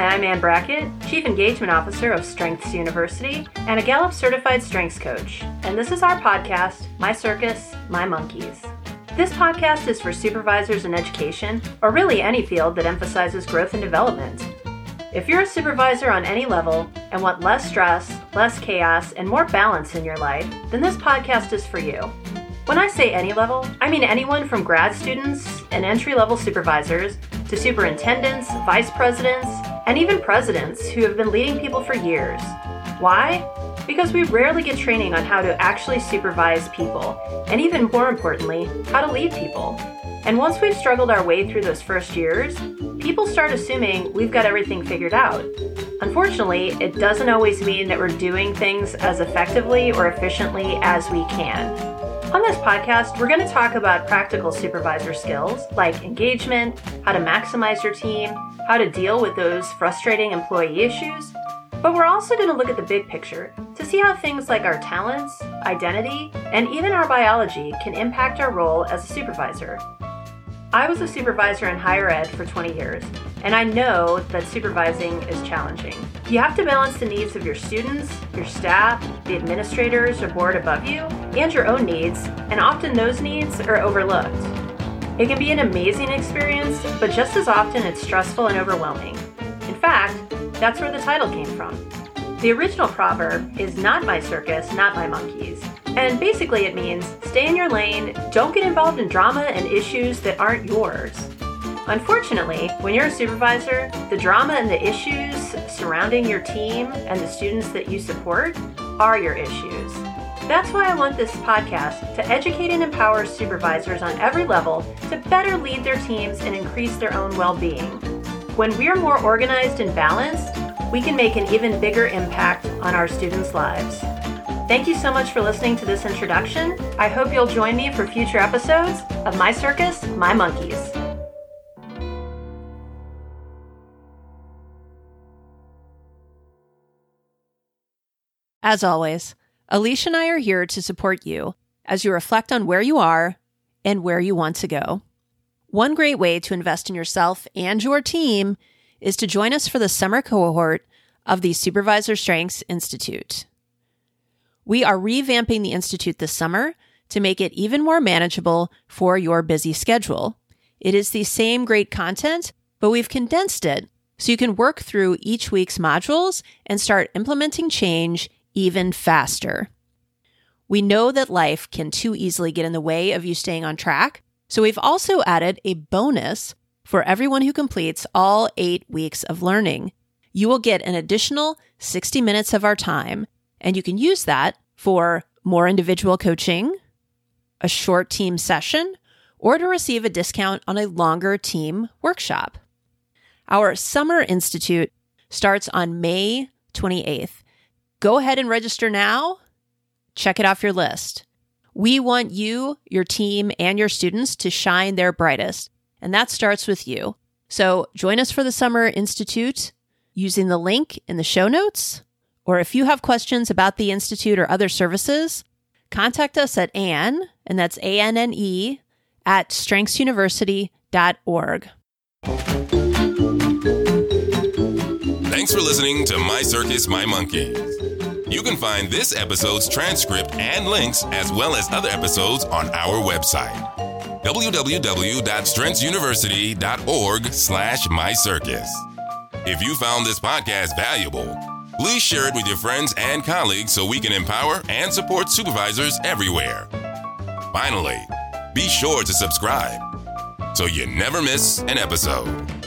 Hi, I'm Anne Brackett, Chief Engagement Officer of Strengths University and a Gallup Certified Strengths Coach. And this is our podcast, My Circus, My Monkeys. This podcast is for supervisors in education, or really any field that emphasizes growth and development. If you're a supervisor on any level and want less stress, less chaos, and more balance in your life, then this podcast is for you. When I say any level, I mean anyone from grad students and entry level supervisors to superintendents, vice presidents, and even presidents who have been leading people for years. Why? Because we rarely get training on how to actually supervise people, and even more importantly, how to lead people. And once we've struggled our way through those first years, people start assuming we've got everything figured out. Unfortunately, it doesn't always mean that we're doing things as effectively or efficiently as we can. On this podcast, we're going to talk about practical supervisor skills like engagement, how to maximize your team, how to deal with those frustrating employee issues. But we're also going to look at the big picture to see how things like our talents, identity, and even our biology can impact our role as a supervisor. I was a supervisor in higher ed for 20 years, and I know that supervising is challenging. You have to balance the needs of your students, your staff, the administrators or board above you, and your own needs, and often those needs are overlooked. It can be an amazing experience, but just as often it's stressful and overwhelming. In fact, that's where the title came from. The original proverb is not my circus, not my monkeys. And basically, it means stay in your lane, don't get involved in drama and issues that aren't yours. Unfortunately, when you're a supervisor, the drama and the issues surrounding your team and the students that you support are your issues. That's why I want this podcast to educate and empower supervisors on every level to better lead their teams and increase their own well being. When we're more organized and balanced, we can make an even bigger impact on our students' lives. Thank you so much for listening to this introduction. I hope you'll join me for future episodes of My Circus, My Monkeys. As always, Alicia and I are here to support you as you reflect on where you are and where you want to go. One great way to invest in yourself and your team is to join us for the summer cohort of the Supervisor Strengths Institute. We are revamping the Institute this summer to make it even more manageable for your busy schedule. It is the same great content, but we've condensed it so you can work through each week's modules and start implementing change even faster. We know that life can too easily get in the way of you staying on track, so we've also added a bonus for everyone who completes all eight weeks of learning. You will get an additional 60 minutes of our time, and you can use that for more individual coaching, a short team session, or to receive a discount on a longer team workshop. Our Summer Institute starts on May 28th. Go ahead and register now. Check it off your list. We want you, your team, and your students to shine their brightest, and that starts with you. So join us for the Summer Institute using the link in the show notes. Or if you have questions about the Institute or other services, contact us at Anne, and that's A N N E, at strengthsuniversity.org. Thanks for listening to My Circus, My Monkeys. You can find this episode's transcript and links, as well as other episodes, on our website www.strengthsuniversity.org slash mycircus. If you found this podcast valuable, please share it with your friends and colleagues so we can empower and support supervisors everywhere. Finally, be sure to subscribe so you never miss an episode.